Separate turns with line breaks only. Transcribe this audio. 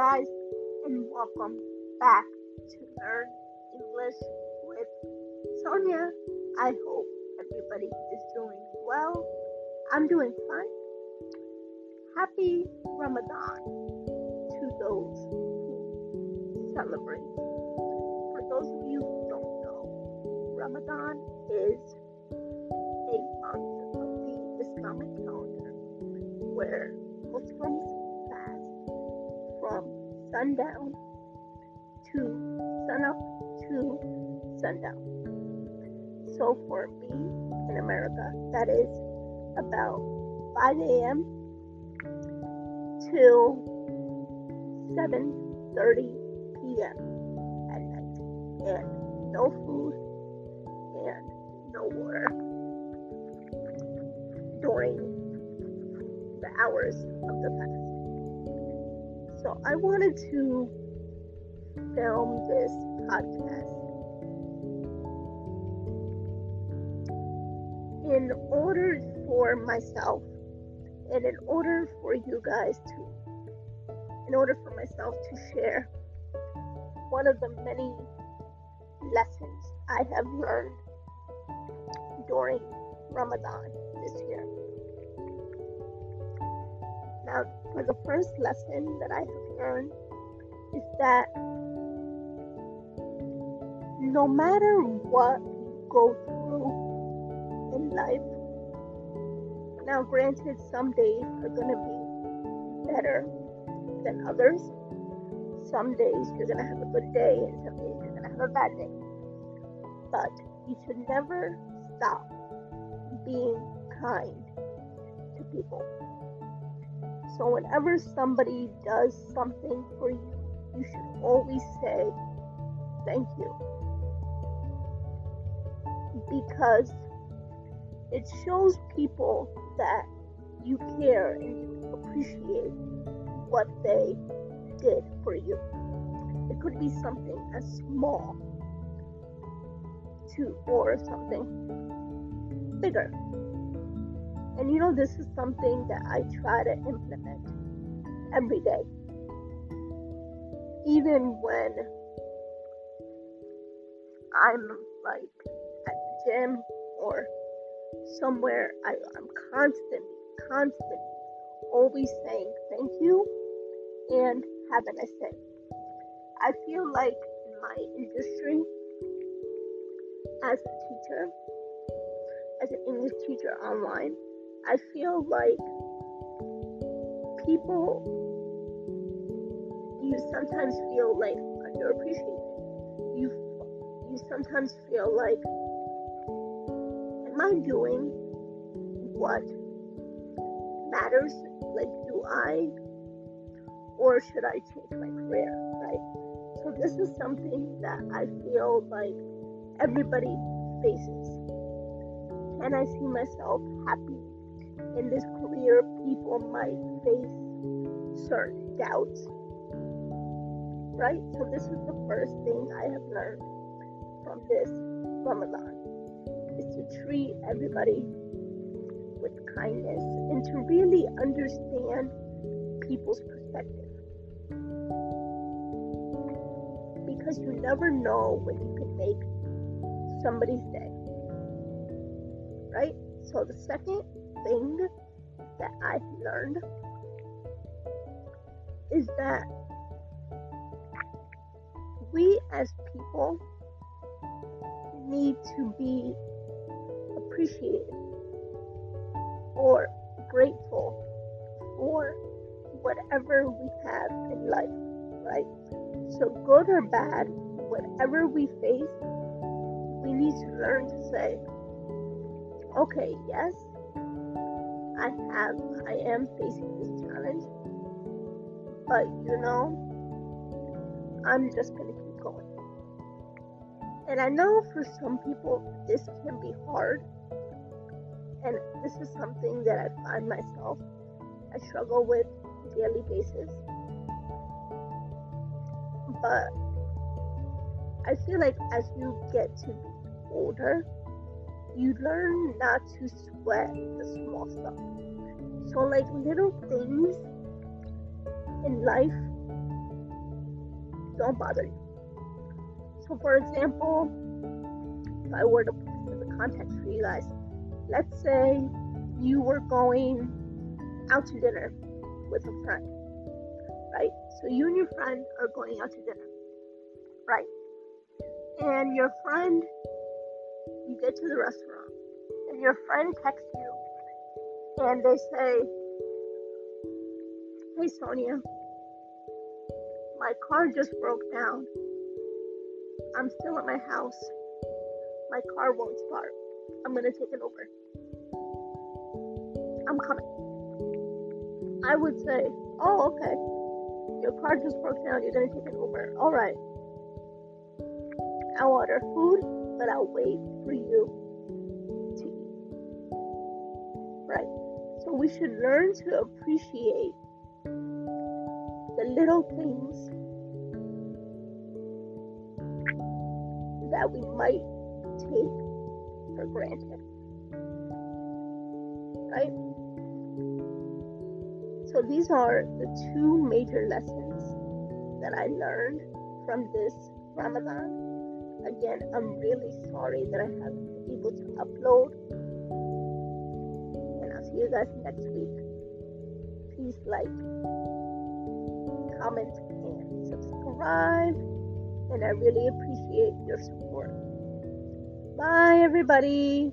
guys, and welcome back to Learn English with Sonia. I hope everybody is doing well. I'm doing fine. Happy Ramadan to those who celebrate. For those of you who don't know, Ramadan is a month of the Islamic calendar where Muslims from sundown to sunup to sundown. So for me in America, that is about 5 a.m. till 7:30 p.m. at night, and no food and no water during the hours of the fast. So I wanted to film this podcast. In order for myself and in order for you guys to in order for myself to share one of the many lessons I have learned during Ramadan Now, for the first lesson that I have learned is that no matter what you go through in life, now granted, some days are going to be better than others. Some days you're going to have a good day, and some days you're going to have a bad day. But you should never stop being kind to people. So, whenever somebody does something for you, you should always say thank you. Because it shows people that you care and you appreciate what they did for you. It could be something as small to or something bigger. And you know, this is something that I try to implement every day. Even when I'm like at the gym or somewhere, I, I'm constantly, constantly always saying thank you and have a nice day. I feel like in my industry, as a teacher, as an English teacher online, I feel like people, you sometimes feel like underappreciated. You, you sometimes feel like, am I doing what matters? Like, do I, or should I change my career? Right? So, this is something that I feel like everybody faces. Can I see myself happy in this career? People might face certain doubts, right? So, this is the first thing I have learned from this Ramadan is to treat everybody with kindness and to really understand people's perspective. Because you never know when you can make somebody's day. Right? So, the second thing that I've learned is that we as people need to be appreciated or grateful for whatever we have in life, right? So, good or bad, whatever we face, we need to learn to say, okay, yes, I have, I am facing this challenge, but you know, I'm just gonna keep going. And I know for some people this can be hard, and this is something that I find myself I struggle with daily basis. But I feel like as you get to be older, you learn not to sweat the small stuff. So, like little things in life don't bother you. So, for example, if I were to put in the context for you guys, let's say you were going out to dinner with a friend, right? So, you and your friend are going out to dinner, right? And your friend, you get to the restaurant, and your friend texts you, and they say, Hey Sonia, my car just broke down. I'm still at my house. My car won't start. I'm gonna take it over. I'm coming. I would say, Oh, okay. Your car just broke down. You're gonna take it over. All right. I'll order food, but I'll wait for you to eat. Right. So we should learn to appreciate the little things that we might take for granted. Right? So these are the two major lessons that I learned from this Ramadan. Again, I'm really sorry that I haven't been able to upload. And I'll see you guys next week. Please like, comment, and subscribe. And I really appreciate your support. Bye, everybody.